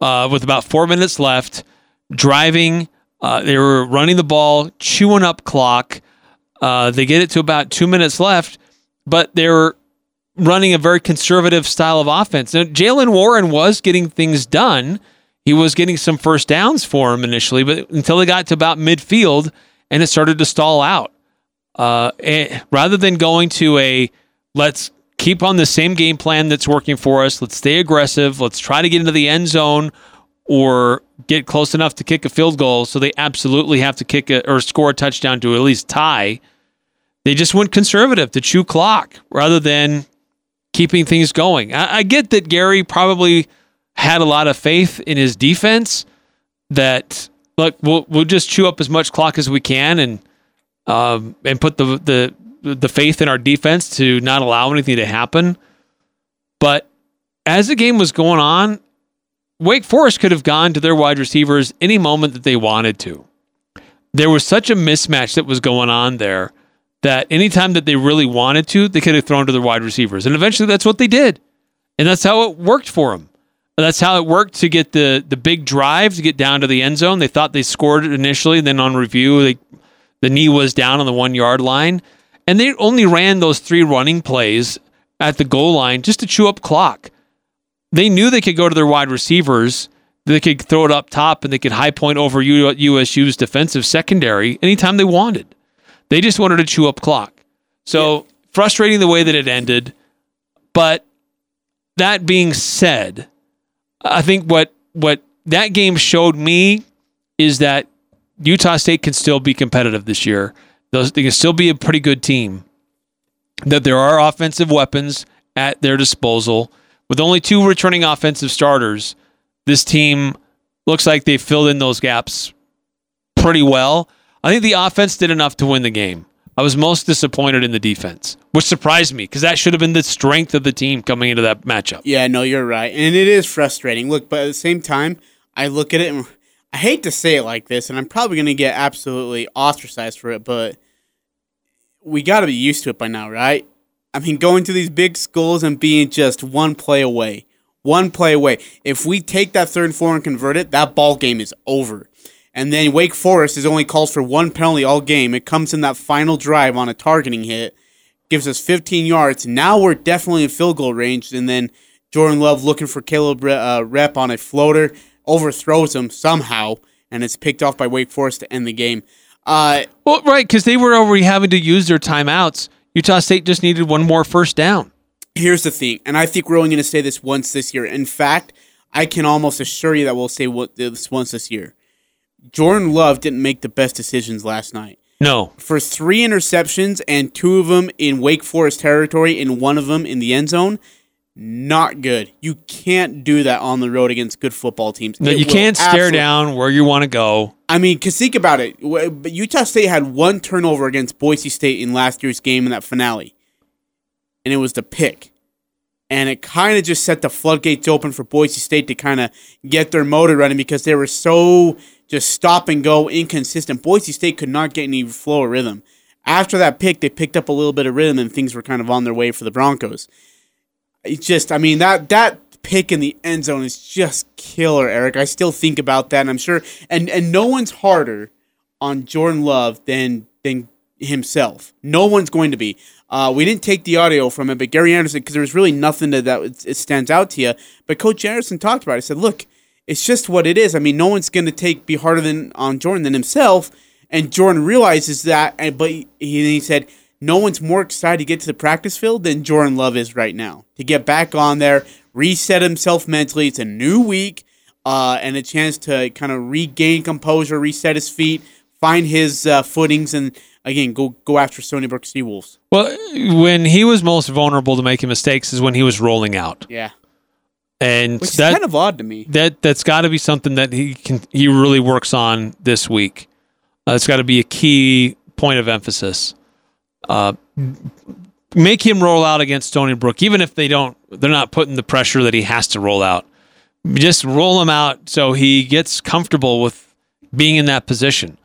uh, with about four minutes left, driving. Uh, they were running the ball, chewing up clock. Uh, they get it to about two minutes left, but they were running a very conservative style of offense. Now, Jaylen Warren was getting things done. He was getting some first downs for him initially, but until they got to about midfield and it started to stall out. Uh, rather than going to a let's keep on the same game plan that's working for us, let's stay aggressive, let's try to get into the end zone or get close enough to kick a field goal so they absolutely have to kick a, or score a touchdown to at least tie. They just went conservative to chew clock rather than keeping things going. I, I get that Gary probably had a lot of faith in his defense that look we'll we'll just chew up as much clock as we can and um, and put the the the faith in our defense to not allow anything to happen. But as the game was going on, Wake Forest could have gone to their wide receivers any moment that they wanted to. There was such a mismatch that was going on there that anytime that they really wanted to, they could have thrown to their wide receivers. And eventually that's what they did. And that's how it worked for them. That's how it worked to get the the big drive to get down to the end zone. They thought they scored it initially, then on review, they the knee was down on the one yard line. And they only ran those three running plays at the goal line just to chew up clock. They knew they could go to their wide receivers, they could throw it up top, and they could high point over USU's defensive secondary anytime they wanted. They just wanted to chew up clock. So yeah. frustrating the way that it ended. But that being said, I think what what that game showed me is that Utah State can still be competitive this year. They can still be a pretty good team. That there are offensive weapons at their disposal. With only two returning offensive starters, this team looks like they filled in those gaps pretty well. I think the offense did enough to win the game. I was most disappointed in the defense, which surprised me because that should have been the strength of the team coming into that matchup. Yeah, no, you're right. And it is frustrating. Look, but at the same time, I look at it and I hate to say it like this, and I'm probably going to get absolutely ostracized for it, but we got to be used to it by now, right? I mean, going to these big schools and being just one play away, one play away. If we take that third and four and convert it, that ball game is over. And then Wake Forest is only calls for one penalty all game. It comes in that final drive on a targeting hit, gives us 15 yards. Now we're definitely in field goal range. And then Jordan Love looking for Caleb uh, Repp on a floater overthrows him somehow, and it's picked off by Wake Forest to end the game. Uh, well, right, because they were already having to use their timeouts. Utah State just needed one more first down. Here's the thing, and I think we're only going to say this once this year. In fact, I can almost assure you that we'll say this once this year. Jordan Love didn't make the best decisions last night. No. For three interceptions and two of them in Wake Forest territory and one of them in the end zone, not good. You can't do that on the road against good football teams. No, you can't stare down where you want to go. I mean, because think about it. Utah State had one turnover against Boise State in last year's game in that finale, and it was the pick. And it kind of just set the floodgates open for Boise State to kind of get their motor running because they were so just stop and go, inconsistent. Boise State could not get any flow or rhythm. After that pick, they picked up a little bit of rhythm and things were kind of on their way for the Broncos. It's just, I mean, that that pick in the end zone is just killer, Eric. I still think about that, and I'm sure, and and no one's harder on Jordan Love than than himself. No one's going to be. Uh, we didn't take the audio from it, but Gary Anderson, because there was really nothing that, that it, it stands out to you. But Coach Anderson talked about it. He said, "Look, it's just what it is. I mean, no one's going to take be harder than on Jordan than himself." And Jordan realizes that, and but he, he said no one's more excited to get to the practice field than Jordan Love is right now. To get back on there, reset himself mentally. It's a new week uh, and a chance to kind of regain composure, reset his feet, find his uh, footings, and again go go after Stony Brook Seawolves. Well, when he was most vulnerable to making mistakes is when he was rolling out. Yeah. And Which that, kind of odd to me. That that's got to be something that he can he really works on this week. Uh, it's got to be a key point of emphasis. Uh, make him roll out against Stony Brook, even if they don't, they're not putting the pressure that he has to roll out. Just roll him out so he gets comfortable with being in that position.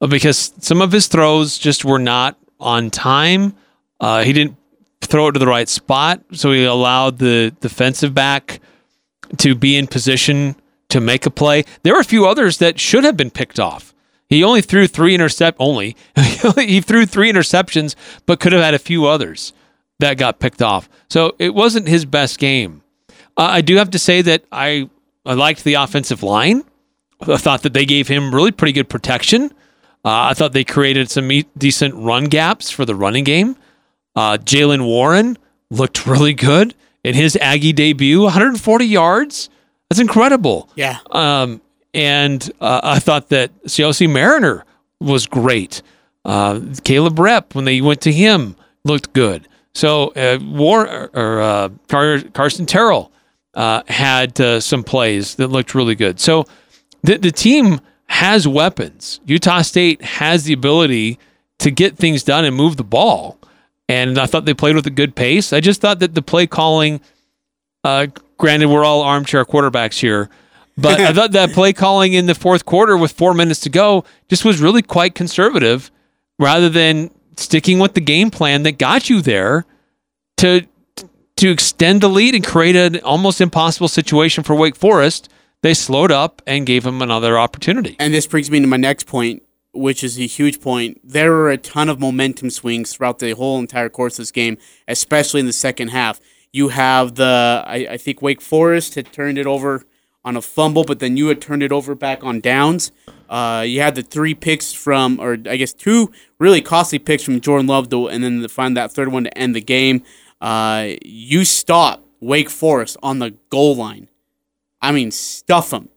Uh, because some of his throws just were not on time. Uh, he didn't throw it to the right spot, so he allowed the defensive back to be in position to make a play. There were a few others that should have been picked off. He only threw three intercept only. he threw three interceptions, but could have had a few others that got picked off. So it wasn't his best game. Uh, I do have to say that I I liked the offensive line. I thought that they gave him really pretty good protection. Uh, I thought they created some me- decent run gaps for the running game. Uh, Jaylen Warren looked really good in his Aggie debut, 140 yards. That's incredible. Yeah. Um, and uh, I thought that Siaosi Mariner was great. Uh, Caleb Repp, when they went to him, looked good. So uh, War or uh, Car- Carson Terrell uh, had uh, some plays that looked really good. So the the team has weapons. Utah State has the ability to get things done and move the ball. And I thought they played with a good pace. I just thought that the play calling, uh, granted, we're all armchair quarterbacks here, but I thought that play calling in the fourth quarter with four minutes to go just was really quite conservative rather than sticking with the game plan that got you there to to extend the lead and create an almost impossible situation for Wake Forest. They slowed up and gave them another opportunity. And this brings me to my next point, which is a huge point. There were a ton of momentum swings throughout the whole entire course of this game, especially in the second half. You have the, I, I think Wake Forest had turned it over on a fumble, but then you had turned it over back on downs. Uh, you had the three picks from, or I guess two really costly picks from Jordan Love, to, and then to find that third one to end the game. Uh, you stop Wake Forest on the goal line. I mean, stuff them.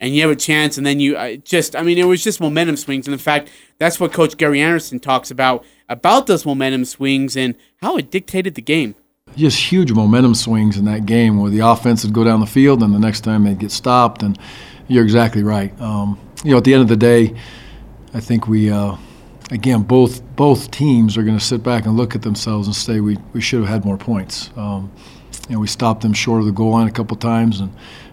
And you have a chance, and then you uh, just, I mean, it was just momentum swings. And in fact, that's what Coach Gary Anderson talks about, about those momentum swings and how it dictated the game. Just huge momentum swings in that game where the offense would go down the field, and the next time they'd get stopped. And you're exactly right. Um, you know, at the end of the day, I think we, uh, again, both both teams are going to sit back and look at themselves and say we, we should have had more points. Um, you know, we stopped them short of the goal line a couple times, and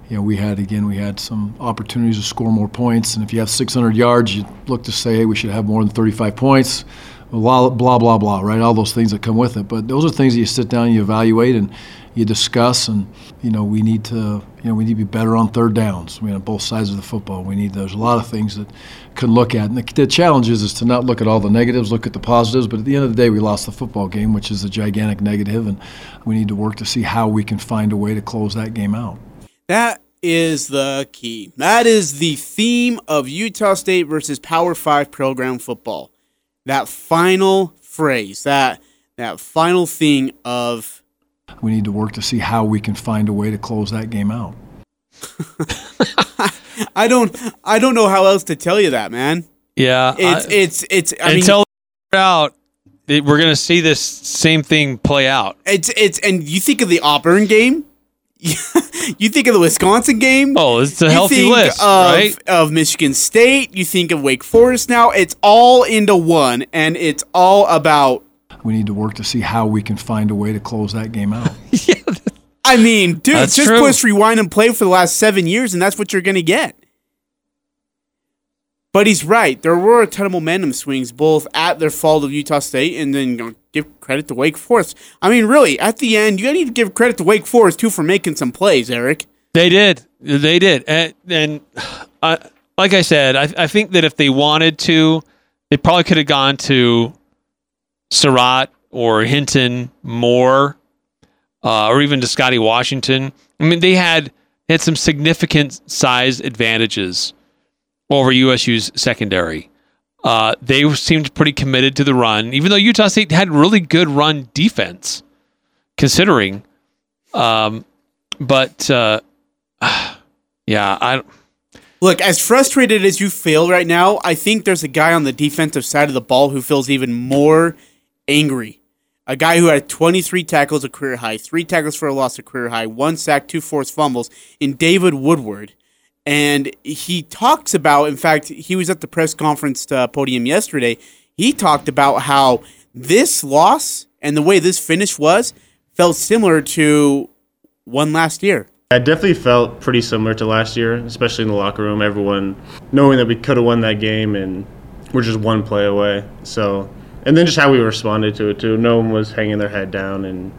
you know, we had again we had some opportunities to score more points. And if you have 600 yards, you look to say, hey, we should have more than 35 points. Blah blah blah right? All those things that come with it. But those are things that you sit down, and you evaluate, and you discuss. And you know, we need to, you know, we need to be better on third downs. Mean, on both sides of the football, we need. There's a lot of things that can look at. And the, the challenge is, is to not look at all the negatives, look at the positives. But at the end of the day, we lost the football game, which is a gigantic negative, and we need to work to see how we can find a way to close that game out. That is the key. That is the theme of Utah State versus Power Five program football. That final phrase, that that final thing of we need to work to see how we can find a way to close that game out. I don't I don't know how else to tell you that, man. Yeah, It's I- it's it's I mean until they figure out, it- we're going to see this same thing play out. it's it's and you think of the Auburn game, you think of the Wisconsin game. Oh, it's a you healthy think list, of, right? Of Michigan State, you think of Wake Forest now. It's all into one, and it's all about. We need to work to see how we can find a way to close that game out. yeah, I mean, dude, That's just true. push rewind and play for the last seven years, and that's what you're gonna get. But he's right. There were a ton of momentum swings, both at their fault of Utah State, and then you know, give credit to Wake Forest. I mean, really, at the end, you need to give credit to Wake Forest too for making some plays, Eric. They did. They did. And, and uh, like I said, I, I think that if they wanted to, they probably could have gone to Surratt or Hinton more, uh, or even to Scotty Washington. I mean, they had had some significant size advantages over USU's secondary. Uh, they seemed pretty committed to the run, even though Utah State had really good run defense, considering. Um, but uh, yeah, I Look, as frustrated as you feel right now, I think there's a guy on the defensive side of the ball who feels even more angry. A guy who had 23 tackles, a career high, three tackles for a loss, a career high, one sack, two forced fumbles, in David Woodward. And he talks about, in fact, he was at the press conference uh, podium yesterday. He talked about how this loss and the way this finish was felt similar to one last year. I definitely felt pretty similar to last year, especially in the locker room. Everyone knowing that we could have won that game and we're just one play away. So, and then just how we responded to it too. No one was hanging their head down and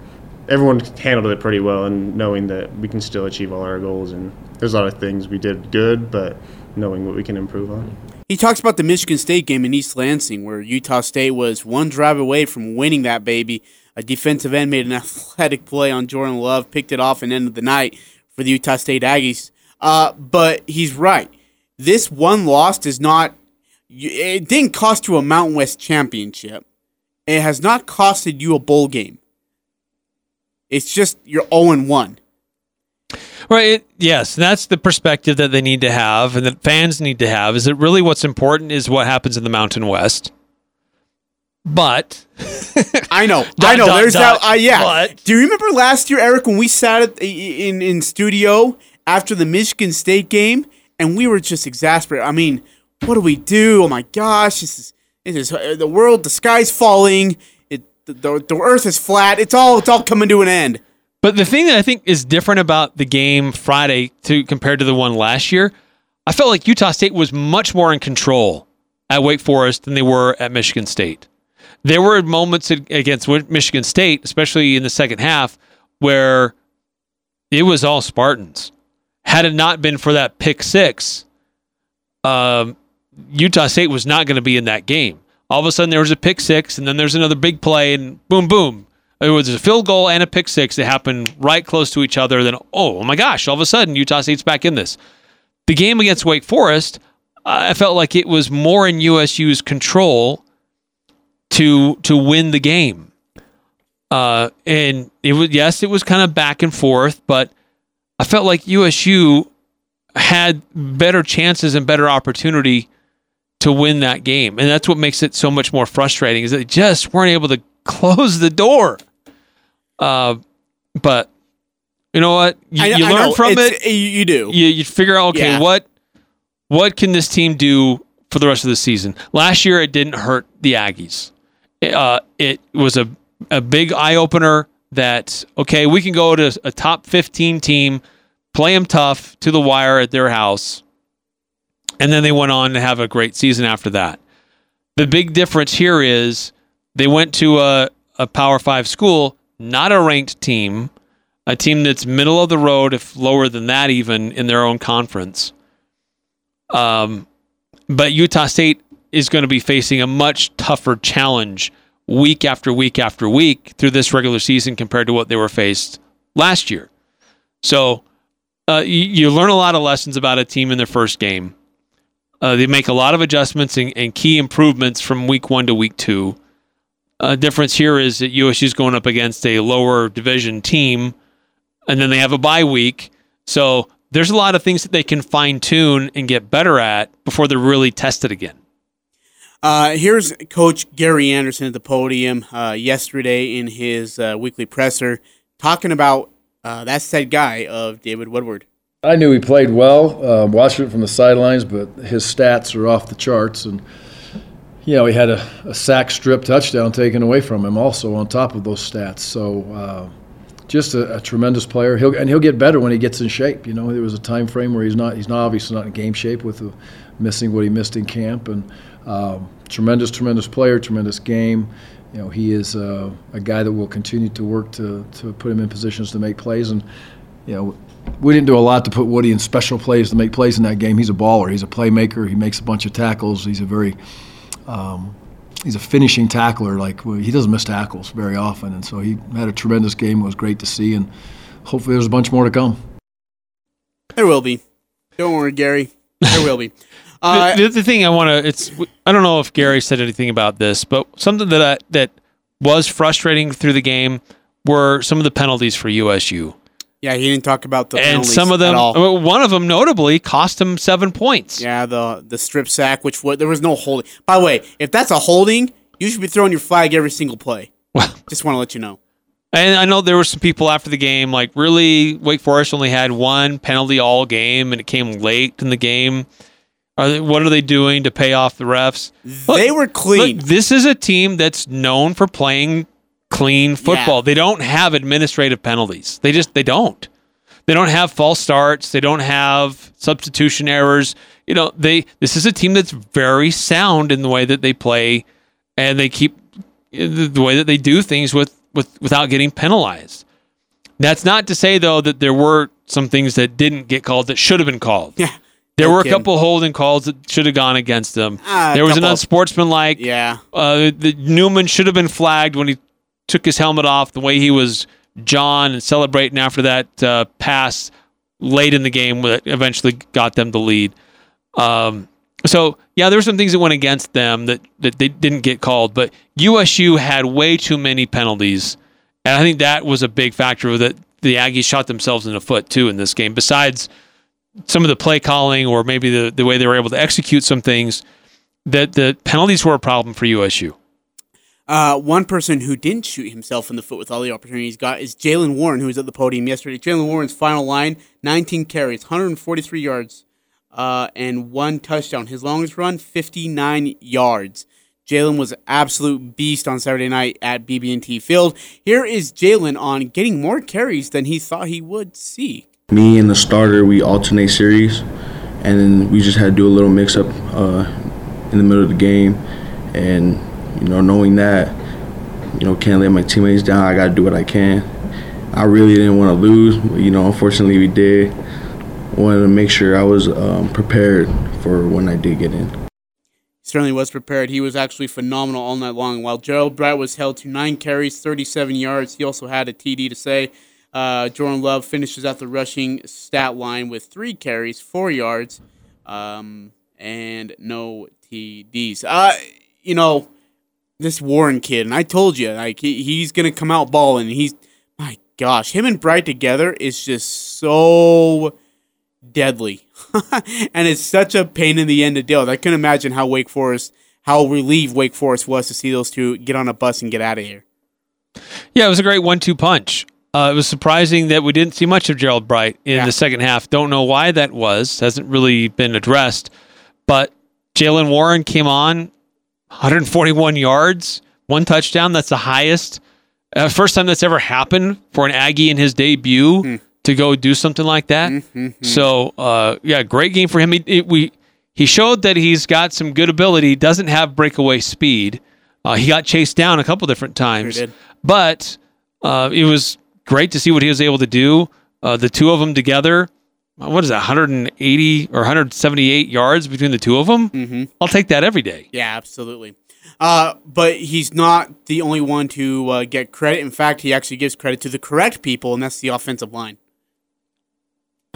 everyone handled it pretty well, and knowing that we can still achieve all our goals. And there's a lot of things we did good, but knowing what we can improve on. He talks about the Michigan State game in East Lansing, where Utah State was one drive away from winning that baby. A defensive end made an athletic play on Jordan Love, picked it off, and ended the night for the Utah State Aggies. Uh, but he's right. This one loss does not. It didn't cost you a Mountain West championship. It has not costed you a bowl game. It's just you're 0 1. Right. Yes, that's the perspective that they need to have, and that fans need to have. Is that really what's important? Is what happens in the Mountain West. But I know, Dot, I know. dot, There's dot, that. Uh, yeah. but- Do you remember last year, Eric, when we sat at, in in studio after the Michigan State game, and we were just exasperated. I mean, what do we do? Oh my gosh, this is this is uh, the world. The sky's falling. The, the, the Earth is flat. It's all it's all coming to an end. But the thing that I think is different about the game Friday to compared to the one last year, I felt like Utah State was much more in control at Wake Forest than they were at Michigan State. There were moments against Michigan State, especially in the second half, where it was all Spartans. Had it not been for that pick six, um, Utah State was not going to be in that game. All of a sudden, there was a pick six, and then there's another big play, and boom, boom. It was a field goal and a pick six that happened right close to each other. Then, oh my gosh, all of a sudden, Utah State's back in this. The game against Wake Forest, I felt like it was more in USU's control to to win the game. Uh, and it was yes, it was kind of back and forth, but I felt like USU had better chances and better opportunity to win that game, and that's what makes it so much more frustrating. Is they just weren't able to close the door. Uh, but you know what? You, you learn know, from it's- it. You, you do. You, you figure out okay, Yeah. what what can this team do for the rest of the season? Last year, it didn't hurt the Aggies. Uh, it was a a big eye opener that okay, we can go to a top fifteen team, play them tough to the wire at their house, and then they went on to have a great season after that. The big difference here is they went to a, a Power Five school, not a ranked team, a team that's middle of the road, if lower than that, even in their own conference. Um, but Utah State is going to be facing a much tougher challenge week after week after week through this regular season compared to what they were faced last year. So uh, you, you learn a lot of lessons about a team in their first game. Uh, they make a lot of adjustments and, and key improvements from week one to week two. Uh, difference here is that USU is going up against a lower division team, and then they have a bye week. So there's a lot of things that they can fine tune and get better at before they're really tested again. Uh, here's Coach Gary Anderson at the podium uh, yesterday in his uh, weekly presser talking about uh, that said guy of David Woodward. I knew he played well. Uh, watched it from the sidelines, but his stats are off the charts. And you know, he had a, a sack strip touchdown taken away from him, also on top of those stats. So, uh, just a, a tremendous player. He'll and he'll get better when he gets in shape. You know, there was a time frame where he's not he's not obviously not in game shape with the, missing what he missed in camp. And um, tremendous, tremendous player, tremendous game. You know, he is uh, a guy that will continue to work to to put him in positions to make plays and you know, we didn't do a lot to put Woody in special plays to make plays in that game. He's a baller. He's a playmaker. He makes a bunch of tackles. He's a very, um, he's a finishing tackler. Like well, he doesn't miss tackles very often, and so he had a tremendous game. It was great to see, and hopefully there's a bunch more to come. There will be. Don't worry, Gary. There will be. Uh, the, the, the thing I want to it's I don't know if Gary said anything about this, but something that I, that was frustrating through the game were some of the penalties for USU. Yeah, he didn't talk about the and some of them one of them notably cost him 7 points. Yeah, the the strip sack, which was, there was no holding. By the way, if that's a holding, you should be throwing your flag every single play. Well, Just want to let you know. And I know there were some people after the game like really Wake Forest only had one penalty all game and it came late in the game. Are they, what are they doing to pay off the refs? Look, they were clean. Look, this is a team that's known for playing clean football. Yeah. They don't have administrative penalties. They just they don't. They don't have false starts. They don't have substitution errors. You know, they this is a team that's very sound in the way that they play and they keep the way that they do things with with without getting penalized. That's not to say though that there were some things that didn't get called that should have been called. Yeah. There No were a couple holding calls that should have gone against them. A there was an unsportsmanlike. Yeah. Uh, the Newman should have been flagged when he took his helmet off. The way he was John and celebrating after that uh, pass late in the game that eventually got them the lead. Um, so yeah, there were some things that went against them that that they didn't get called, but USU had way too many penalties, and I think that was a big factor that the Aggies shot themselves in the foot too in this game. Besides some of the play calling or maybe the, the way they were able to execute some things, that the penalties were a problem for USU. Uh, one person who didn't shoot himself in the foot with all the opportunities got is Jaylen Warren, who was at the podium yesterday. Jaylen Warren's final line 19 carries, 143 yards, uh, and one touchdown. His longest run, 59 yards. Jaylen was an absolute beast on Saturday night at BB&T Field. Here is Jaylen on getting more carries than he thought he would see. me and the starter we alternate series and then we just had to do a little mix up uh, in the middle of the game and you know knowing that you know can't let my teammates down i got to do what i can i really didn't want to lose but, you know unfortunately we did wanted to make sure i was um, prepared for when i did get in certainly was prepared. He was actually phenomenal all night long. While Gerald Bright was held to nine carries, 37 yards, he also had a TD to say. Uh, Jordan Love finishes out the rushing stat line with three carries, four yards, um, and no TDs. Uh, you know, this Warren kid, and I told you, like he, he's gonna come out balling. He's my gosh, him and Bright together is just so deadly. and it's such a pain in the end to deal with. I couldn't imagine how Wake Forest, how relieved Wake Forest was to see those two get on a bus and get out of here. Yeah, it was a great one-two punch. Uh, it was surprising that we didn't see much of Gerald Bright in Yeah. the second half. Don't know why that was. Hasn't really been addressed. But Jaylen Warren came on, 141 yards, one touchdown. That's the highest. Uh, first time that's ever happened for an Aggie in his debut to go do something like that. So, uh, yeah, great game for him. He, it- we he showed that he's got some good ability. Doesn't have breakaway speed. Uh, he got chased down a couple different times, did. but uh, it was great to see what he was able to do. Uh, the two of them together, what is that, 180 or 178 yards between the two of them? Mm-hmm. I'll take that every day. Yeah, absolutely. Uh, but he's not the only one to uh, get credit. In fact, he actually gives credit to the correct people, and that's the offensive line.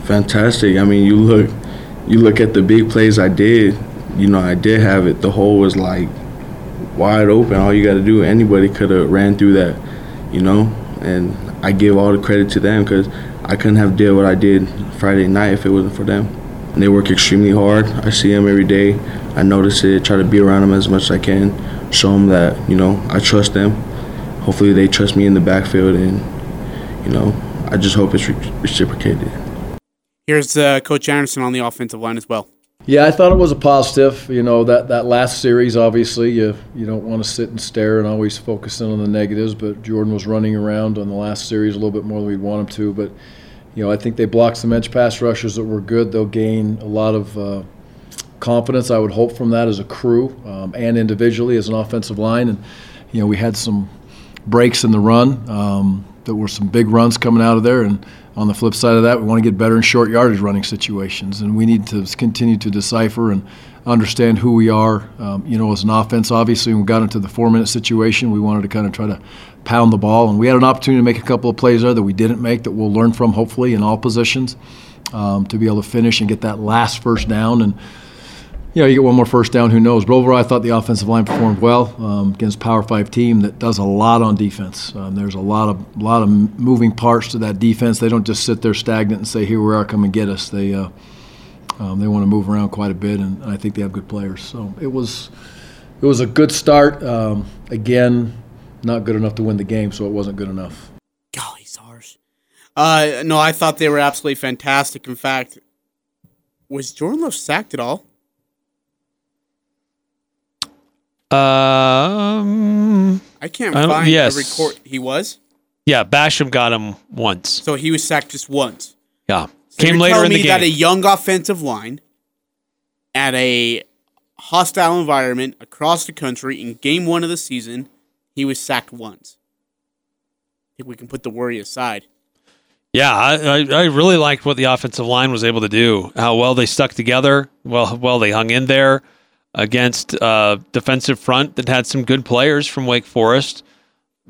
fantastic i mean you look you look at the big plays i did you know i did have it the hole was like wide open all you got to do anybody could have ran through that you know and i give all the credit to them because i couldn't have did what i did friday night if it wasn't for them. And they work extremely hard. I see them every day. I notice it try to be around them as much as i can show them that you know i trust them. Hopefully they trust me in the backfield and you know i just hope it's re- reciprocated. Here's uh, Coach Anderson on the offensive line as well. Yeah, I thought it was a positive. You know that that last series, obviously, you you don't want to sit and stare and always focus in on the negatives. But Jordan was running around on the last series a little bit more than we'd want him to. But you know, I think they blocked some edge pass rushers that were good. They'll gain a lot of uh, confidence. I would hope from that as a crew um, and individually as an offensive line. And you know, we had some breaks in the run. Um, there were some big runs coming out of there, and on the flip side of that, we want to get better in short yardage running situations, and we need to continue to decipher and understand who we are. Um, you know, as an offense, obviously, when we got into the four-minute situation, we wanted to kind of try to pound the ball, and we had an opportunity to make a couple of plays there that we didn't make that we'll learn from, hopefully, in all positions, um, to be able to finish and get that last first down. And you know, you get one more first down, who knows? But overall, I thought the offensive line performed well um, against Power Five team that does a lot on defense. Um, there's a lot of lot of moving parts to that defense. They don't just sit there stagnant and say, "Here we are, come and get us." They uh, um, they want to move around quite a bit, and I think they have good players. So it was it was a good start. Um, again, not good enough to win the game, so it wasn't good enough. Golly, SARS. Uh, no, I thought they were absolutely fantastic. In fact, was Jordan Love sacked at all? Um, I can't I find yes. a record. He was, yeah, Basham got him once. so he was sacked just once. Yeah, So came later in the me game. that a young offensive line at a hostile environment across the country in game one of the season, he was sacked once. I think we can put the worry aside. Yeah, I, I, I really liked what the offensive line was able to do. How well they stuck together. Well, well they hung in there against a defensive front that had some good players from Wake Forest.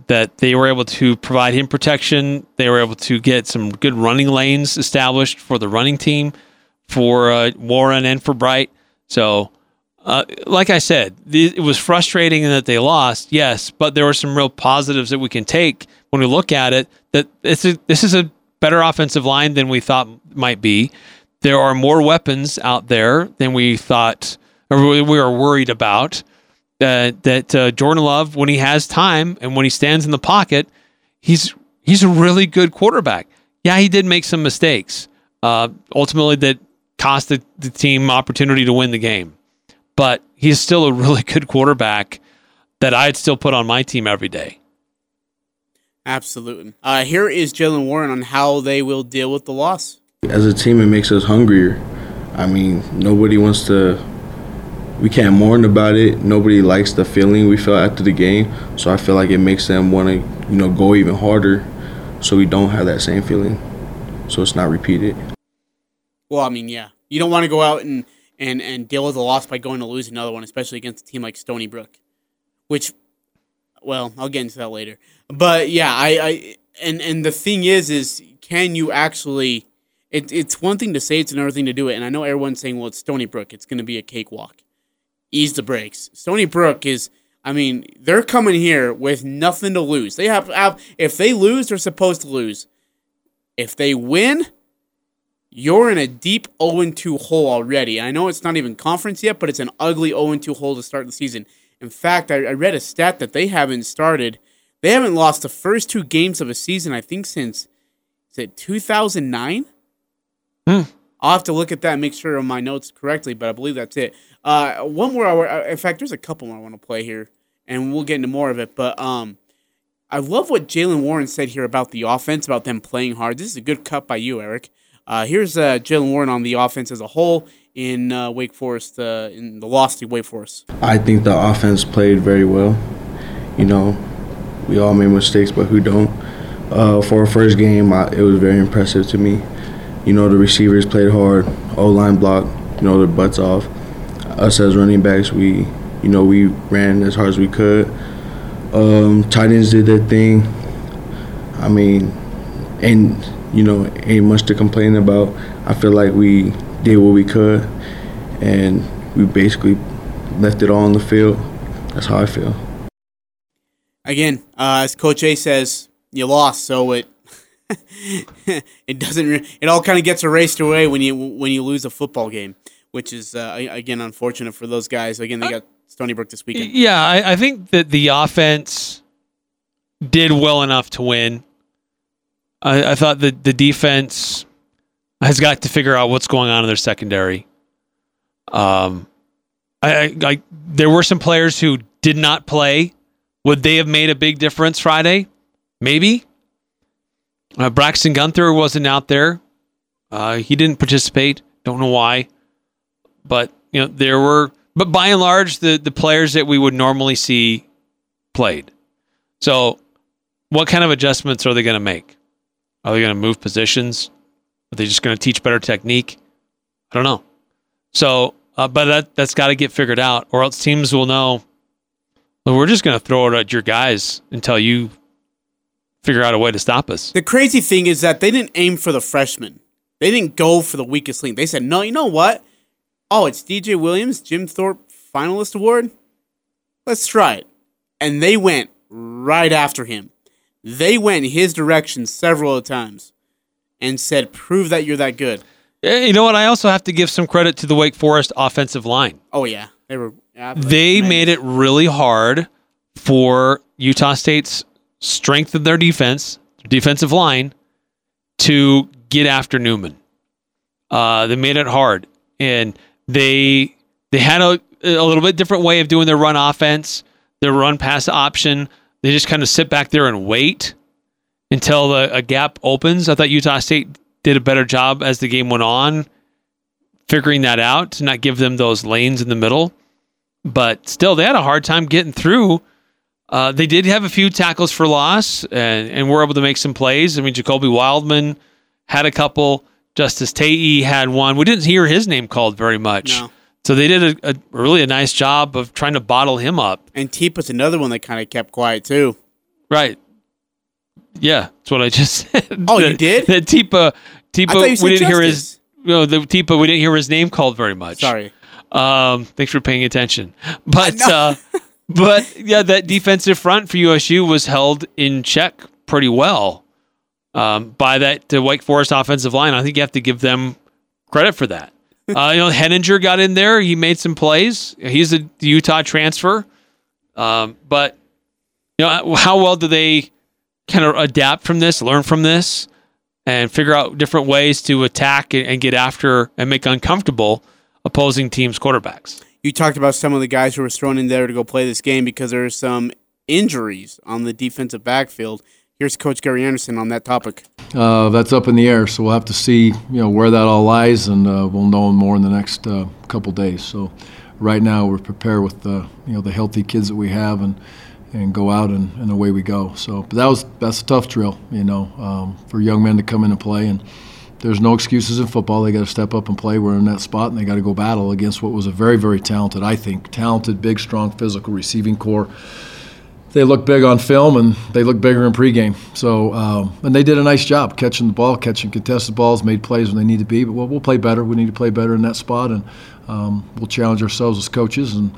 That they were able to provide him protection. They were able to get some good running lanes established for the running team, for uh, Warren and for Bright. So, uh, like I said, it was frustrating that they lost, yes, but there were some real positives that we can take when we look at it. That this is this is a better offensive line than we thought might be. There are more weapons out there than we thought or we are worried about. Uh, that uh, Jordan Love, when he has time and when he stands in the pocket, he's he's a really good quarterback. Yeah, he did make some mistakes. Uh, ultimately, that cost the, the team opportunity to win the game. But he's still a really good quarterback that I'd still put on my team every day. Absolutely. Uh, here is Jaylen Warren on how they will deal with the loss. As a team, it makes us hungrier. I mean, nobody wants to. We can't mourn about it. Nobody likes the feeling we felt after the game. So I feel like it makes them want to, you know, go even harder, so we don't have that same feeling, so it's not repeated. Well, I mean, yeah, you don't want to go out and and and deal with a loss by going to lose another one, especially against a team like Stony Brook, which, well, I'll get into that later. But yeah, I, I and and the thing is, is can you actually? It, it's one thing to say, it's another thing to do it. And I know everyone's saying, well, it's Stony Brook, it's going to be a cakewalk. Ease the brakes. Stony Brook is, I mean, they're coming here with nothing to lose. They have, have if they lose, they're supposed to lose. If they win, you're in a deep 0 2 hole already. I know it's not even conference yet, but it's an ugly 0 2 hole to start the season. In fact, I, I read a stat that they haven't started, they haven't lost the first two games of a season, I think, since, is it 2009? Hmm. I'll have to look at that and make sure on my notes correctly, but I believe that's it. Uh, one more, hour. in fact, there's a couple more I want to play here, and we'll get into more of it. But um, I love what Jaylen Warren said here about the offense, about them playing hard. This is a good cut by you, Eric. Uh, here's uh, Jaylen Warren on the offense as a whole in uh, Wake Forest, uh, in the loss to Wake Forest. I think the offense played very well. You know, we all made mistakes, but who don't? Uh, for a first game, I, it was very impressive to me. You know, the receivers played hard, O line block, you know, their butts off. Us as running backs, we, you know, we ran as hard as we could. Um, tight ends did their thing. I mean, and you know, ain't much to complain about. I feel like we did what we could, and we basically left it all on the field. That's how I feel. Again, uh, as Coach A says, you lost, so it it doesn't. Re- it all kind of gets erased away when you when you lose a football game, which is uh, again unfortunate for those guys. Again, they got Stony Brook this weekend. Yeah, I, I think that the offense did well enough to win. I, I thought that the defense has got to figure out what's going on in their secondary. Um, I, I, I there were some players who did not play. Would they have made a big difference Friday? Maybe. Uh, Braxton Gunther wasn't out there. Uh, he didn't participate. Don't know why. But you know there were, but by and large, the the players that we would normally see played. So, what kind of adjustments are they going to make? Are they going to move positions? Are they just going to teach better technique? I don't know. So, uh, but that that's got to get figured out, or else teams will know. Well, we're just going to throw it at your guys until you figure out a way to stop us. The crazy thing is that they didn't aim for the freshmen. They didn't go for the weakest link. They said, no, you know what? Oh, it's DJ Williams, Jim Thorpe finalist award. Let's try it. And they went right after him. They went in his direction several times and said, prove that you're that good. You know what? I also have to give some credit to the Wake Forest offensive line. Oh, yeah. They were. They made it really hard for Utah State's strength of their defense, defensive line, to get after Newman. Uh, they made it hard, and they they had a, a little bit different way of doing their run offense, their run pass option. They just kind of sit back there and wait until the, a gap opens. I thought Utah State did a better job as the game went on, figuring that out to not give them those lanes in the middle. But still, they had a hard time getting through. Uh, they did have a few tackles for loss and, and were able to make some plays. I mean, Jacoby Wildman had a couple. Justus Tavai had one. We didn't hear his name called very much. No. So they did a, a really a nice job of trying to bottle him up. And Tipa's another one that kind of kept quiet too. Right. Yeah, that's what I just said. Oh, you did? That Tipa, I Tipa, we didn't hear his. Justice. No, the Tipa, we didn't hear his name called very much. Sorry. Um, thanks for paying attention. But know. uh, but yeah, that defensive front for USU was held in check pretty well um, by that the Wake Forest offensive line. I think you have to give them credit for that. Uh, you know, Henninger got in there. He made some plays. He's a Utah transfer. Um, but you know, how well do they kind of adapt from this, learn from this, and figure out different ways to attack and get after and make uncomfortable opposing teams' quarterbacks? You talked about some of the guys who were thrown in there to go play this game because there are some injuries on the defensive backfield. Here's Coach Gary Anderson on that topic. Uh, that's up in the air, so we'll have to see, you know, where that all lies, and uh, we'll know more in the next uh, couple days. So, right now we're prepared with the, you know, the healthy kids that we have, and and go out and, and away we go. So, but that was that's a tough drill, you know, um, for young men to come in and play, and there's no excuses in football. They got to step up and play. We're in that spot, and they got to go battle against what was a very, very talented, I think, talented, big, strong, physical receiving core they look big on film and they look bigger in pregame. So, um, and they did a nice job catching the ball, catching contested balls, made plays when they need to be. But we'll, we'll play better. We need to play better in that spot, and um, we'll challenge ourselves as coaches. And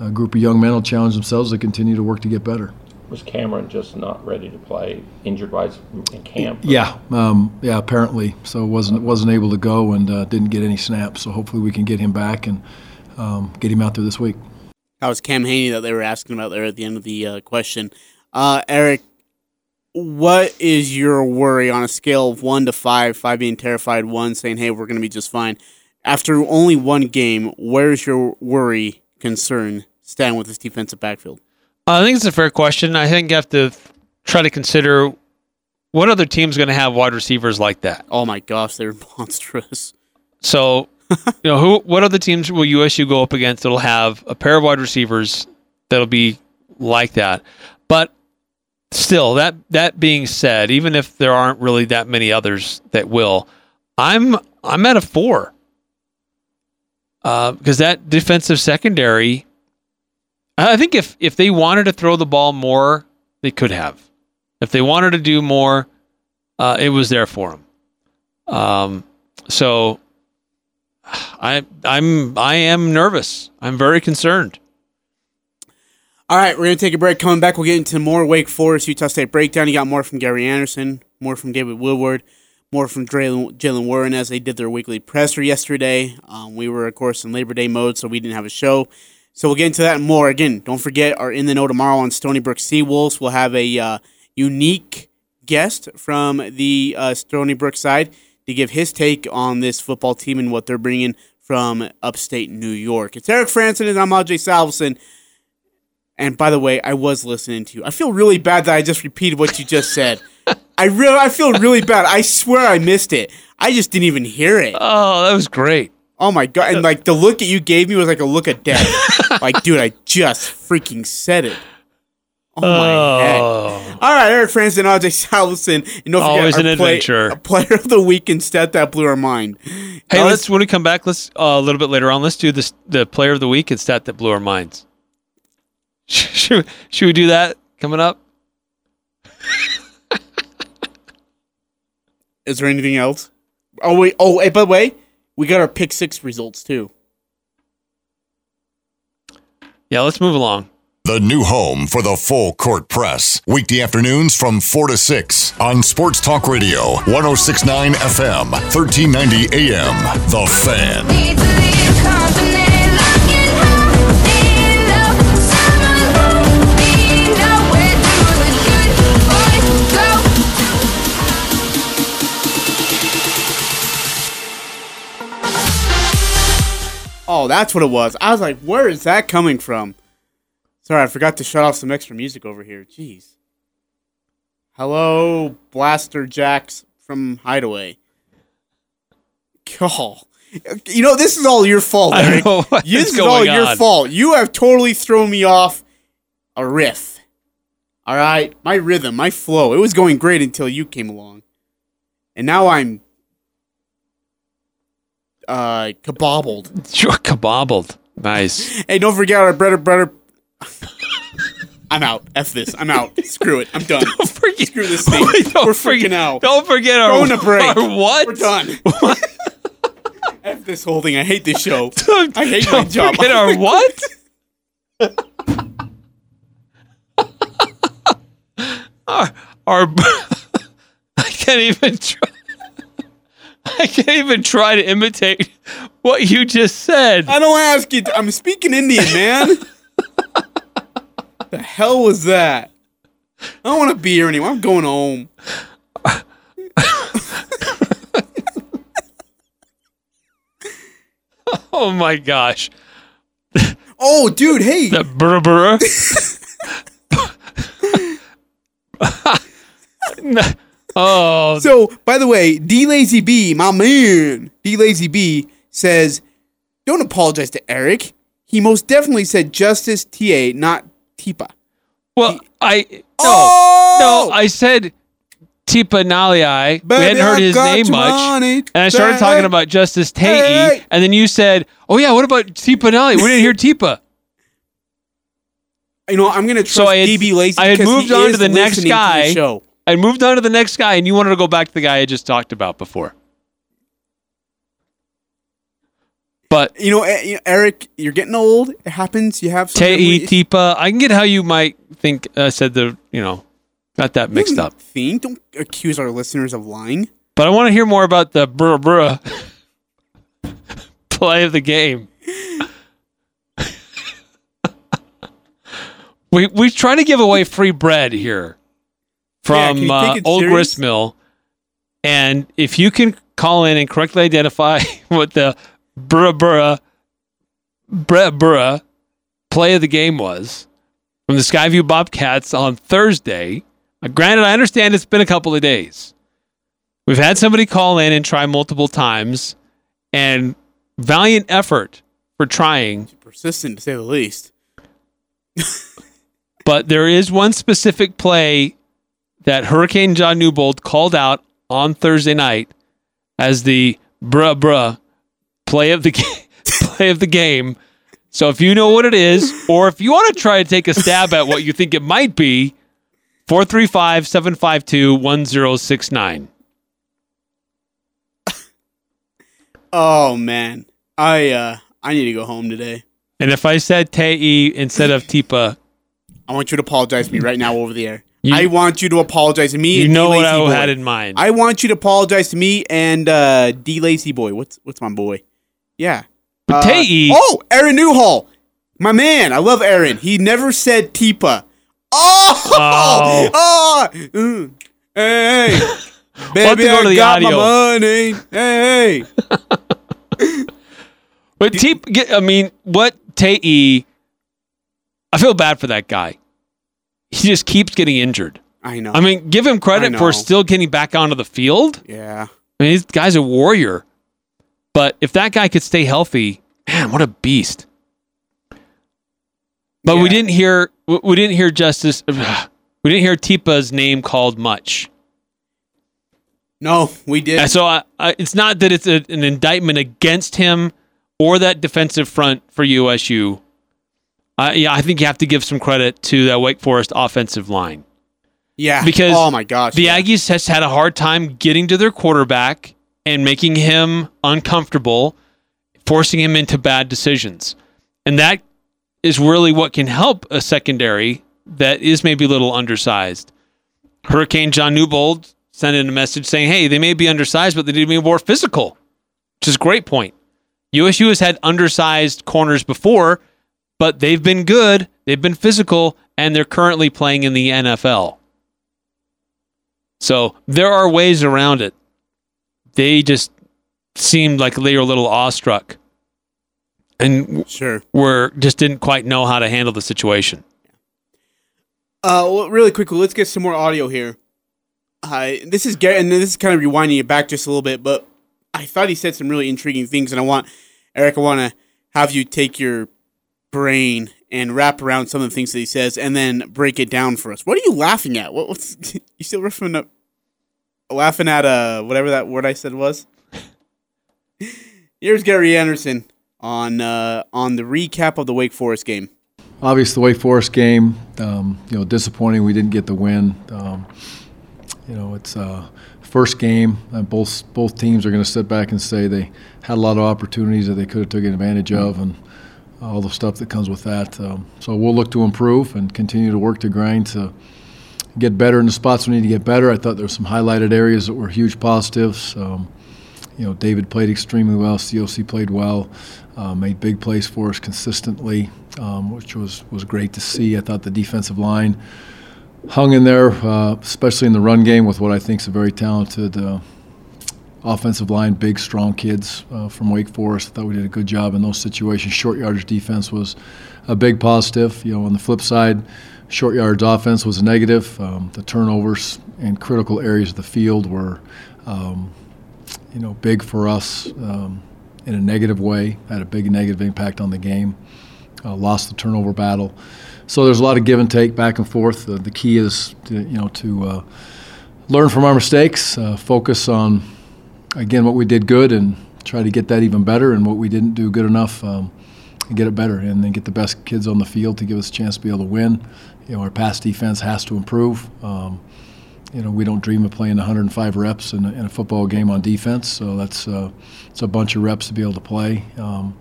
a group of young men will challenge themselves to continue to work to get better. Was Cameron just not ready to play, injured wise in camp? Yeah, um, yeah. Apparently, so wasn't wasn't able to go and uh, didn't get any snaps. So hopefully we can get him back and um, get him out there this week. That was Cam Haney that they were asking about there at the end of the uh, question. Uh, Eric, what is your worry on a scale of one to five? Five being terrified, one saying, "Hey, we're going to be just fine." After only one game, where's your worry, concern, stand with this defensive backfield? I think it's a fair question. I think you have to try to consider what other team's going to have wide receivers like that. Oh my gosh, they're monstrous. So, you know, who what other teams will USU go up against that'll have a pair of wide receivers that'll be like that? But still, that that being said, even if there aren't really that many others that will, I'm I'm at a four uh, because that defensive secondary. I think if if they wanted to throw the ball more, they could have. If they wanted to do more, uh, it was there for them. Um, so I I'm I am nervous. I'm very concerned. All right, we're to take a break. Coming back, we'll get into more Wake Forest, Utah State breakdown. You got more from Gary Anderson, more from David Woodward, more from Jaylen Jaylen Warren as they did their weekly presser yesterday. Um, we were, of course, in Labor Day mode, so we didn't have a show. So we'll get into that more. Again, don't forget our In the Know tomorrow on Stony Brook Seawolves. We'll have a uh, unique guest from the uh, Stony Brook side to give his take on this football team and what they're bringing from upstate New York. It's Eric Frandsen and I'm Ajay Salvesen. And by the way, I was listening to you. I feel really bad that I just repeated what you just said. I really, I feel really bad. I swear I missed it. I just didn't even hear it. Oh, that was great. Oh my god! And like the look that you gave me was like a look of death. like, dude, I just freaking said it. Oh my heck! Oh. All right, Eric Frandsen, AJ Salvesen, and don't forget Always our an play- adventure. a player of the week and stat that blew our mind. Hey, let's when we come back, let's uh, a little bit later on. Let's do this the player of the week and stat that blew our minds. Should, should we do that coming up? Is there anything else? Oh wait! Oh, hey, by the way, we got our pick six results too. Yeah, let's move along. The new home for the full court press. Weekday afternoons from 4 to 6 on Sports Talk Radio, 1069 FM, 1390 AM. The Fan. Oh, that's what it was. I was like, where is that coming from? Sorry, I forgot to shut off some extra music over here. Jeez. Hello, Blaster Jacks from Hideaway. Oh. You know, this is all your fault, Eric. this is all going your fault. You have totally thrown me off a riff. All right, my rhythm, my flow. It was going great until you came along. And now I'm uh, kabobbled. You're kabobbled. Nice. Hey, don't forget our brother, brother. I'm out. F this. I'm out. Screw it. I'm done. Don't forget. Screw this thing. Don't We're forget- freaking out. Don't forget our, Going to break. our what? We're done. F this whole thing. I hate this show. Don't- I hate my don't job. Forget our what? our, our I can't even try. I can't even try to imitate what you just said. I don't ask you. I'm speaking Indian, man. the hell was that? I don't want to be here anymore. I'm going home. Oh my gosh. Oh, dude. Hey. The brr. oh, So, by the way, D Lazy B, my man, D Lazy B says, "Don't apologize to Eric. He most definitely said Justus TA, not Tipa." well, I no, Oh! no, I said Tipa Galeai. We hadn't heard I his name much. money. And I started Hey, talking about Justus Tae, Hey. and then you said, "Oh yeah, what about Tipa Nali? We didn't hear Tipa." You know, I'm gonna trust So I had- DB Lazy. I had moved he on to the next listening the show. I moved on to the next guy, and you wanted to go back to the guy I just talked about before. But You know, eh, Eric, you're getting old. It happens. You have some Te. Tipa, I can get how you might think uh, said the you know got that mixed up. Think. Don't accuse our listeners of lying. But I want to hear more about the brr brr play of the game. we we try to give away free bread here from you uh, Old? Grist Mill, and if you can call in and correctly identify what the brr brr brr brr play of the game was from the Skyview Bobcats on Thursday. Granted, I understand it's been a couple of days. We've had somebody call in and try multiple times, and valiant effort for trying. Persistent, to say the least. But there is one specific play that Hurricane John Newbold called out on Thursday night as the bruh bruh play of the ga- play of the game. So if you know what it is, or if you want to try to take a stab at what you think it might be, 435 752 1069. Oh man, I uh, I need to go home today. And if I said Tei instead of Tipa, I want you to apologize to me right now over the air. You- I want you to apologize to me. you and know what I Boy. had in mind. I want you to apologize to me and uh, D Lazy Boy. What's what's my boy? Yeah. But Uh, Oh, Aaron Newhall, my man. I love Aaron. He never said Tipa. Oh, Oh. oh, mm. hey, hey. We'll have to baby, I got audio. my money. Hey, hey. But T, I mean, what Tei? I feel bad for that guy. He just keeps getting injured. I know. I mean, give him credit for still getting back onto the field. yeah. I mean, this guy's a warrior. But if that guy could stay healthy, man, what a beast. But we didn't hear we we didn't hear Justus we didn't hear Tipa's name called much. No, we did. And so I, I, it's not that it's a, an indictment against him or that defensive front for USU. I yeah, I think you have to give some credit to that Wake Forest offensive line. yeah. because oh my gosh, The yeah. Aggies has had a hard time getting to their quarterback and making him uncomfortable, forcing him into bad decisions. And that is really what can help a secondary that is maybe a little undersized. Hurricane John Newbold sent in a message saying, hey, they may be undersized, but they need to be more physical, which is a great point. USU has had undersized corners before, but they've been good, they've been physical, and they're currently playing in the NFL. So there are ways around it. They just seemed like they were a little awestruck and sure. were just didn't quite know how to handle the situation. Uh, well, really quickly, let's get some more audio here. Uh, this is Garrett, and this is kind of rewinding it back just a little bit, but I thought he said some really intriguing things, and I want Eric, I want to have you take your brain and wrap around some of the things that he says, and then break it down for us. What are you laughing at? What, what's you still riffing up, laughing at uh whatever that word I said was? Here's Gary Anderson on uh, on the recap of the Wake Forest game. Obviously, the Wake Forest game, um, you know, disappointing. We didn't get the win. Um, you know, it's uh, first game. And both both teams are going to sit back and say they had a lot of opportunities that they could have taken advantage of, and all the stuff that comes with that. Um, so we'll look to improve and continue to work to grind to get better in the spots we need to get better. I thought there were some highlighted areas that were huge positives. Um, you know, David played extremely well. COC played well, uh, made big plays for us consistently, um, which was, was great to see. I thought the defensive line hung in there, uh, especially in the run game, with what I think is a very talented uh, offensive line, big, strong kids uh, from Wake Forest. I thought we did a good job in those situations. Short yardage defense was a big positive. You know, on the flip side, short yardage offense was a negative. Um, the turnovers in critical areas of the field were. Um, you know, big for us um, in a negative way, had a big negative impact on the game. Uh, lost the turnover battle, so there's a lot of give and take back and forth. The key is, to, you know, to uh, learn from our mistakes, uh, focus on again what we did good, and try to get that even better, and what we didn't do good enough, um, and get it better, and then get the best kids on the field to give us a chance to be able to win. You know, our pass defense has to improve. Um, you know, we don't dream of playing 105 reps in a, in a football game on defense. So that's uh, it's a bunch of reps to be able to play, um,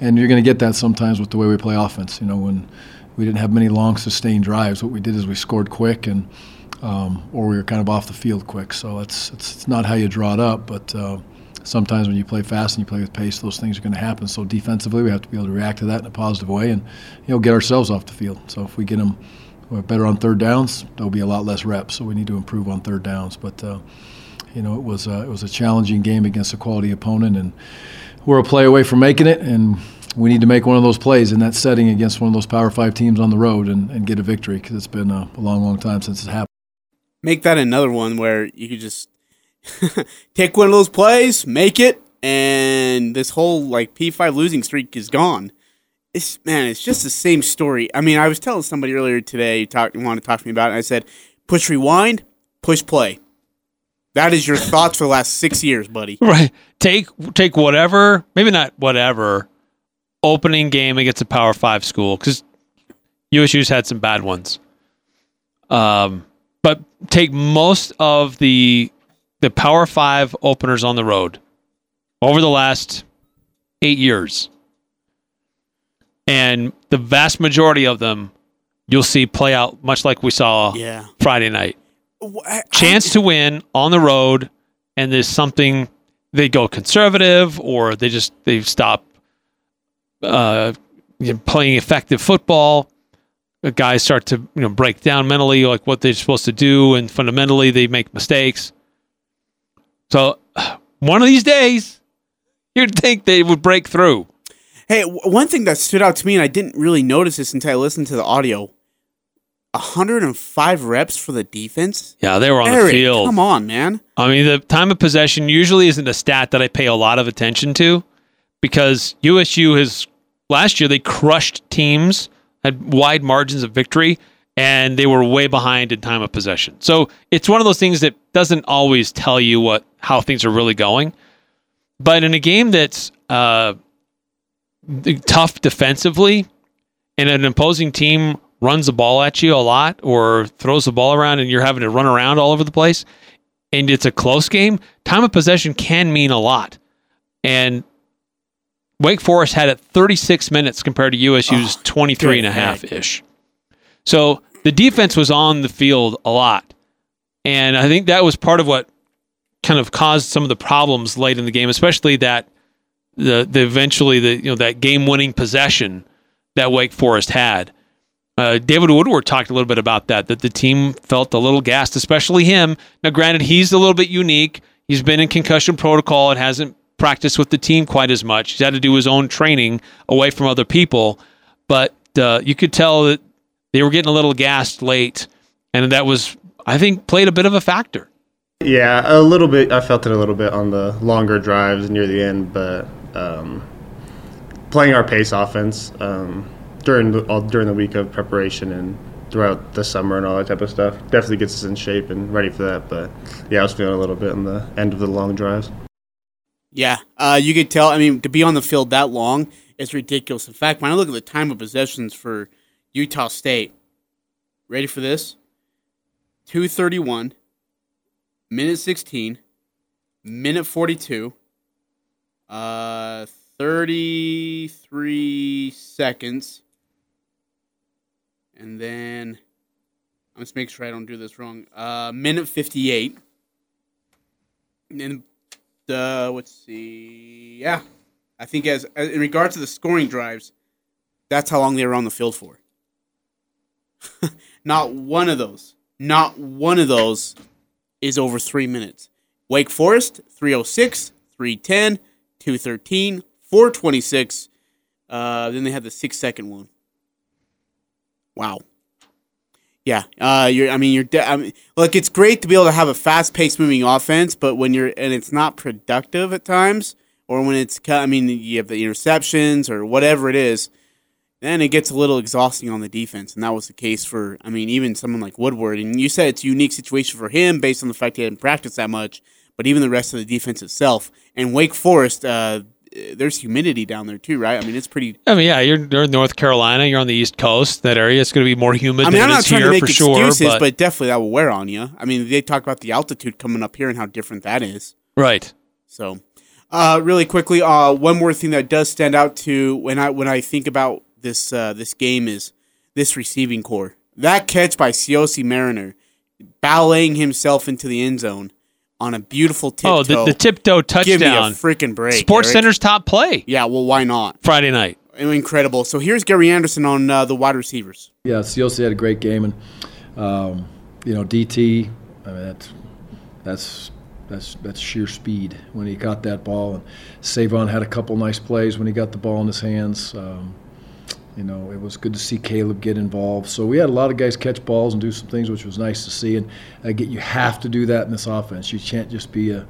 and you're going to get that sometimes with the way we play offense. You know, when we didn't have many long sustained drives, what we did is we scored quick and. Um, or we were kind of off the field quick, so it's it's, it's not how you draw it up. But uh, sometimes when you play fast and you play with pace, those things are going to happen. So defensively, we have to be able to react to that in a positive way, and you know get ourselves off the field. So if we get them better on third downs. There'll be a lot less reps, so we need to improve on third downs. But uh, you know, it was uh, it was a challenging game against a quality opponent, and we're a play away from making it. And we need to make one of those plays in that setting against one of those Power Five teams on the road and, and get a victory because it's been a, a long, long time since it's happened. Make that another one where you could just take one of those plays, make it, and this whole like P5 losing streak is gone. It's man, it's just the same story. I mean, I was telling somebody earlier today, talk, wanted to talk to me about it, and I said, push rewind, push play. That is your thoughts for the last six years, buddy. Right. Take take whatever, maybe not whatever, opening game against a Power Five school because USU's had some bad ones. Um, but take most of the the Power Five openers on the road over the last eight years, and the vast majority of them you'll see play out much like we saw Yeah. Friday night. I- I- chance to win on the road and there's something they go conservative or they just they stop uh, you know, playing effective football guys start to you know break down mentally like what they're supposed to do and fundamentally they make mistakes so one of these days you'd think they would break through Hey, one thing that stood out to me, and I didn't really notice this until I listened to the audio 105 reps for the defense. yeah they were on Eric, the field come on, man. I mean, the time of possession usually isn't a stat that I pay a lot of attention to because USU has last year they crushed teams, had wide margins of victory, and they were way behind in time of possession. So it's one of those things that doesn't always tell you what how things are really going. But in a game that's uh, tough defensively, and an opposing team runs the ball at you a lot or throws the ball around, and you're having to run around all over the place and it's a close game, time of possession can mean a lot. And Wake Forest had it 36 minutes compared to USU's 23 and a half ish. So the defense was on the field a lot. And I think that was part of what kind of caused some of the problems late in the game, especially that the the eventually the you know that game winning possession that Wake Forest had. Uh, David Woodward talked a little bit about that, that the team felt a little gassed, especially him. Now, granted, he's a little bit unique. He's been in concussion protocol and hasn't practiced with the team quite as much. He's had to do his own training away from other people. But uh, you could tell that they were getting a little gassed late. And that was, I think, played a bit of a factor. Yeah, a little bit. I felt it a little bit on the longer drives near the end, but um, playing our pace offense um, during the all, during the week of preparation and throughout the summer and all that type of stuff definitely gets us in shape and ready for that. But yeah, I was feeling a little bit on the end of the long drives. Yeah, Uh, you could tell. I mean, to be on the field that long is ridiculous. In fact, when I look at the time of possessions for Utah State, ready for this? Two thirty one, minute sixteen, minute forty two, uh, thirty three seconds, and then I'm just making sure I don't do this wrong. Uh, minute fifty eight. And the let's see, yeah, I think as, as in regards to the scoring drives, that's how long they were on the field for. not one of those, not one of those, is over three minutes. Wake Forest 306, 310, 213, 426. Uh, then they had the six second one. Wow. Yeah, uh, you're. I mean, you're. De- I mean, look, it's great to be able to have a fast-paced moving offense, but when you're and it's not productive at times, or when it's. I mean, you have the interceptions or whatever it is, then it gets a little exhausting on the defense, and that was the case for. I mean, even someone like Woodward, and you said it's a unique situation for him based on the fact he hadn't practiced that much, but even the rest of the defense itself, and Wake Forest, uh, there's humidity down there too, right? I mean, it's pretty. I mean, yeah, you're, you're in North Carolina. You're on the East Coast. That area, it's going to be more humid I mean, than I'm not trying here to make for sure. excuses, but, but definitely that will wear on you. I mean, they talk about the altitude coming up here and how different that is. right. So, uh, really quickly, uh, one more thing that does stand out to when I when I think about this uh, this game is this receiving corps. That catch by Siosi Mariner, balleting himself into the end zone on a beautiful tiptoe. Oh, the, the tiptoe Give me a touchdown. freaking break. Sports Eric. Center's top play Yeah, well, why not? Friday night. Incredible. So here's Gary Anderson on uh, the wide receivers. Yeah, Siosi had a great game, and um, you know DT. I mean, that's that's that's that's sheer speed when he got that ball. And Savon had a couple nice plays when he got the ball in his hands. Um, you know, it was good to see Caleb get involved. So we had a lot of guys catch balls and do some things, which was nice to see. And again, you have to do that in this offense. You can't just be a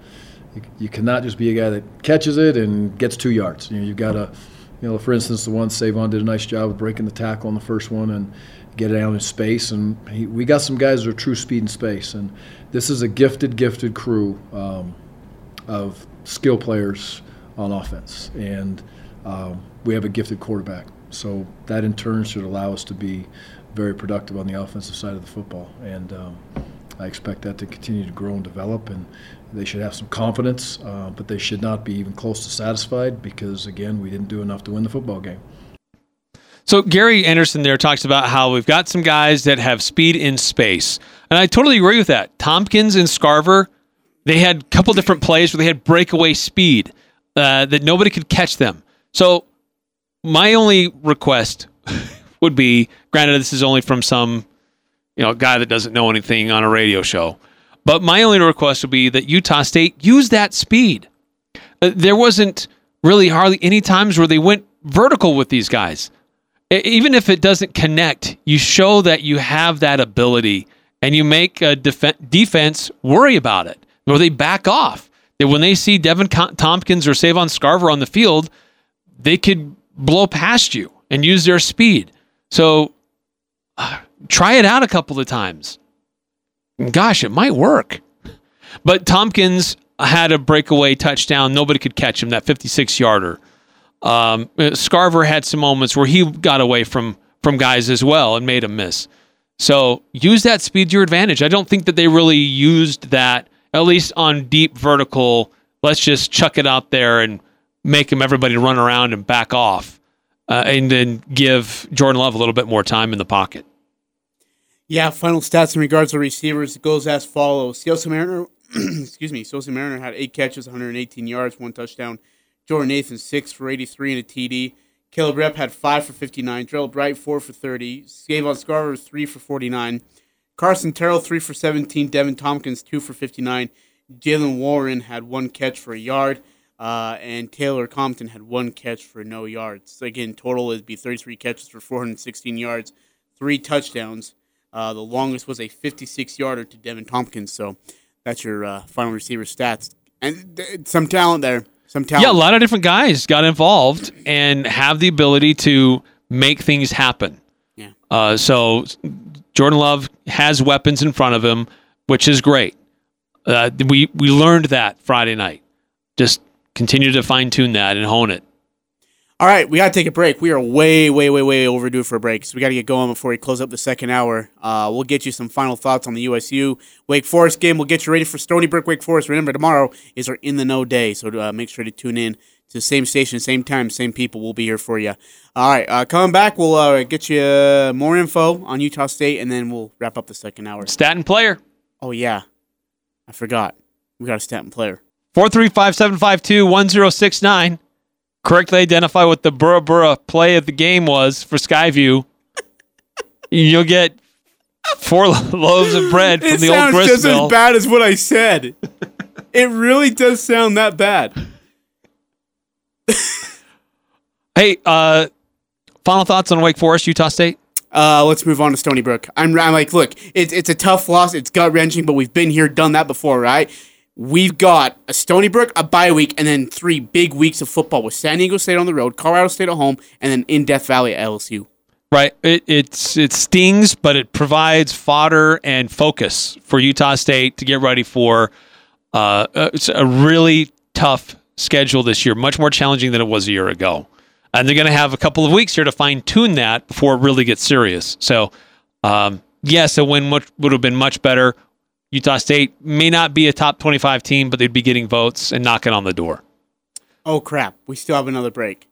you, you cannot just be a guy that catches it and gets two yards. You know, you've got to, you know, for instance, the one Savon did a nice job of breaking the tackle on the first one and get it out in space. And he, we got some guys that are true speed in space. And this is a gifted, gifted crew um, of skill players on offense. And um, we have a gifted quarterback. So that in turn should allow us to be very productive on the offensive side of the football. And um, I expect that to continue to grow and develop. And they should have some confidence, uh, but they should not be even close to satisfied because, again, we didn't do enough to win the football game. So Gary Anderson there talks about how we've got some guys that have speed in space, and I totally agree with that. Thompkins and Scarver, they had a couple different plays where they had breakaway speed uh, that nobody could catch them. So my only request would be, granted, this is only from some you know guy that doesn't know anything on a radio show, but my only request would be that Utah State use that speed. Uh, there wasn't really hardly any times where they went vertical with these guys e- even if it doesn't connect, you show that you have that ability and you make a def- defense worry about it or they back off. That when they see Deven Thompkins or Savon Scarver on the field, they could blow past you and use their speed. So uh, try it out a couple of times. Gosh, it might work. But Thompkins had a breakaway touchdown. Nobody could catch him, that 56 yarder. Um, Scarver had some moments where he got away from from guys as well and made a miss. So use that speed to your advantage. I don't think that they really used that at least on deep vertical. Let's just chuck it out there and make them everybody run around and back off, uh, and then give Jordan Love a little bit more time in the pocket. Yeah, final stats in regards to receivers goes as follows. Siosi Mariner, excuse me, Siosi Mariner had eight catches, 118 yards, one touchdown. Jordan Nathan six for 83 and a TD. Caleb Repp had five for 59. Derek Wright four for 30. Savon Scarver three for 49. Carson Terrell three for 17. Deven Thompkins two for 59. Jaylen Warren had one catch for a yard. Uh, and Taylor Compton had one catch for no yards. So again, total is be 33 catches for 416 yards, three touchdowns. Uh, the longest was a 56 yarder to Deven Thompkins. So that's your uh, final receiver stats. And th- some talent there. Some talent. Yeah, a lot of different guys got involved and have the ability to make things happen. Yeah. Uh, so Jordan Love has weapons in front of him, which is great. Uh, we we learned that Friday night. Just continue to fine tune that and hone it. All right, we got to take a break. We are way, way, way, way overdue for a break, so we got to get going before we close up the second hour. Uh, we'll get you some final thoughts on the USU Wake Forest game. We'll get you ready for Stony Brook Wake Forest. Remember, tomorrow is our in the know day, so uh, make sure to tune in to the same station, same time, same people. We'll be here for you. All right, uh, coming back, we'll uh, get you uh, more info on Utah State, and then we'll wrap up the second hour. Staten player. Oh yeah, I forgot. We got a Staten player. 435 752 1069. Correctly identify what the Burra Burra play of the game was for Skyview. You'll get four loaves of bread from It the old sounds just as bad as what I said. it really does sound that bad. Hey, uh, final thoughts on Wake Forest, Utah State? Uh, let's move on to Stony Brook. I'm, I'm like, look, it's it's a tough loss. It's gut wrenching, but we've been here, done that before, right? We've got a Stony Brook, a bye week, and then three big weeks of football with San Diego State on the road, Colorado State at home, and then in Death Valley at LSU. Right. It it's it stings, but it provides fodder and focus for Utah State to get ready for uh, uh, a really tough schedule this year, much more challenging than it was a year ago. And they're going to have a couple of weeks here to fine tune that before it really gets serious. So, um, yes, a win would have been much better. Utah State may not be a top 25 team, but they'd be getting votes and knocking on the door. Oh crap, we still have another break.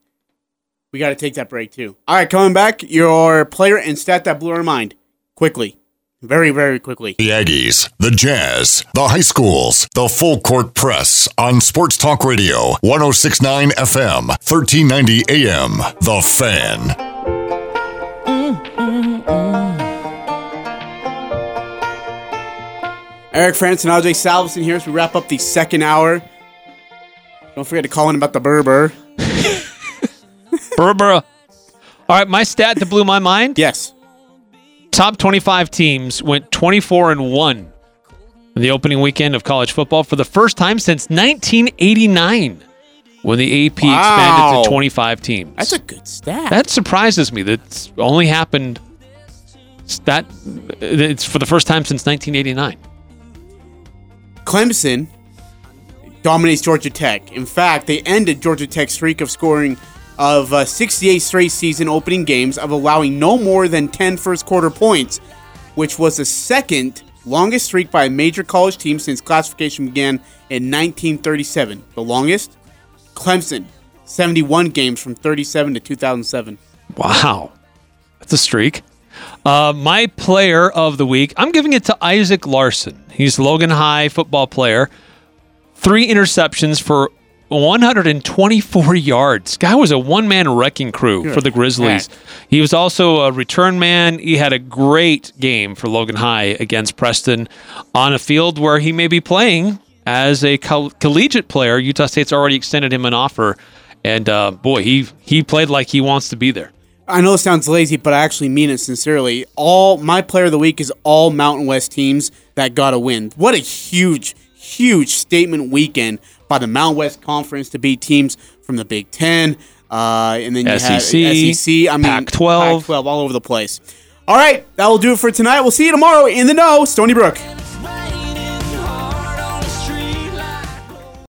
We got to take that break too. All right, coming back, your player and stat that blew our mind. Quickly. Very, very quickly. The Aggies, the Jazz, the high schools, the full court press on Sports Talk Radio, 1069 FM, 1390 AM. The Fan. Mm, mm, mm. Eric Frandsen and Ajay Salvesen here as we wrap up the second hour. Don't forget to call in about the Berber. Burra. All right, my stat that blew my mind. Yes. top 25 teams went 24 and 1 in the opening weekend of college football for the first time since 1989 when the AP Wow. expanded to 25 teams. That's a good stat. that surprises me. That's only happened that it's for the first time since 1989. Clemson dominates Georgia Tech. In fact, they ended Georgia Tech's streak of scoring of uh, 68 straight season opening games of allowing no more than 10 first quarter points, which was the second longest streak by a major college team since classification began in 1937. The longest? Clemson, 71 games from 37 to 2007. Wow. That's a streak. Uh, my player of the week, I'm giving it to Isaac Larson. He's Logan High football player. Three interceptions for 124 yards. Guy was a one man wrecking crew for the Grizzlies. heck. He was also a return man. He had a great game for Logan High against Preston on a field where he may be playing as a coll- collegiate player. Utah State's already extended him an offer. And uh, boy, he he played like he wants to be there. I know it sounds lazy, but I actually mean it sincerely. All my player of the week is all Mountain West teams that got a win. What a huge, huge statement weekend by the Mountain West Conference to beat teams from the Big Ten, uh, and then you SEC, had SEC. I mean, Pac-12. Pac-12, all over the place. All right, that will do it for tonight. We'll see you tomorrow in the know, Stony Brook.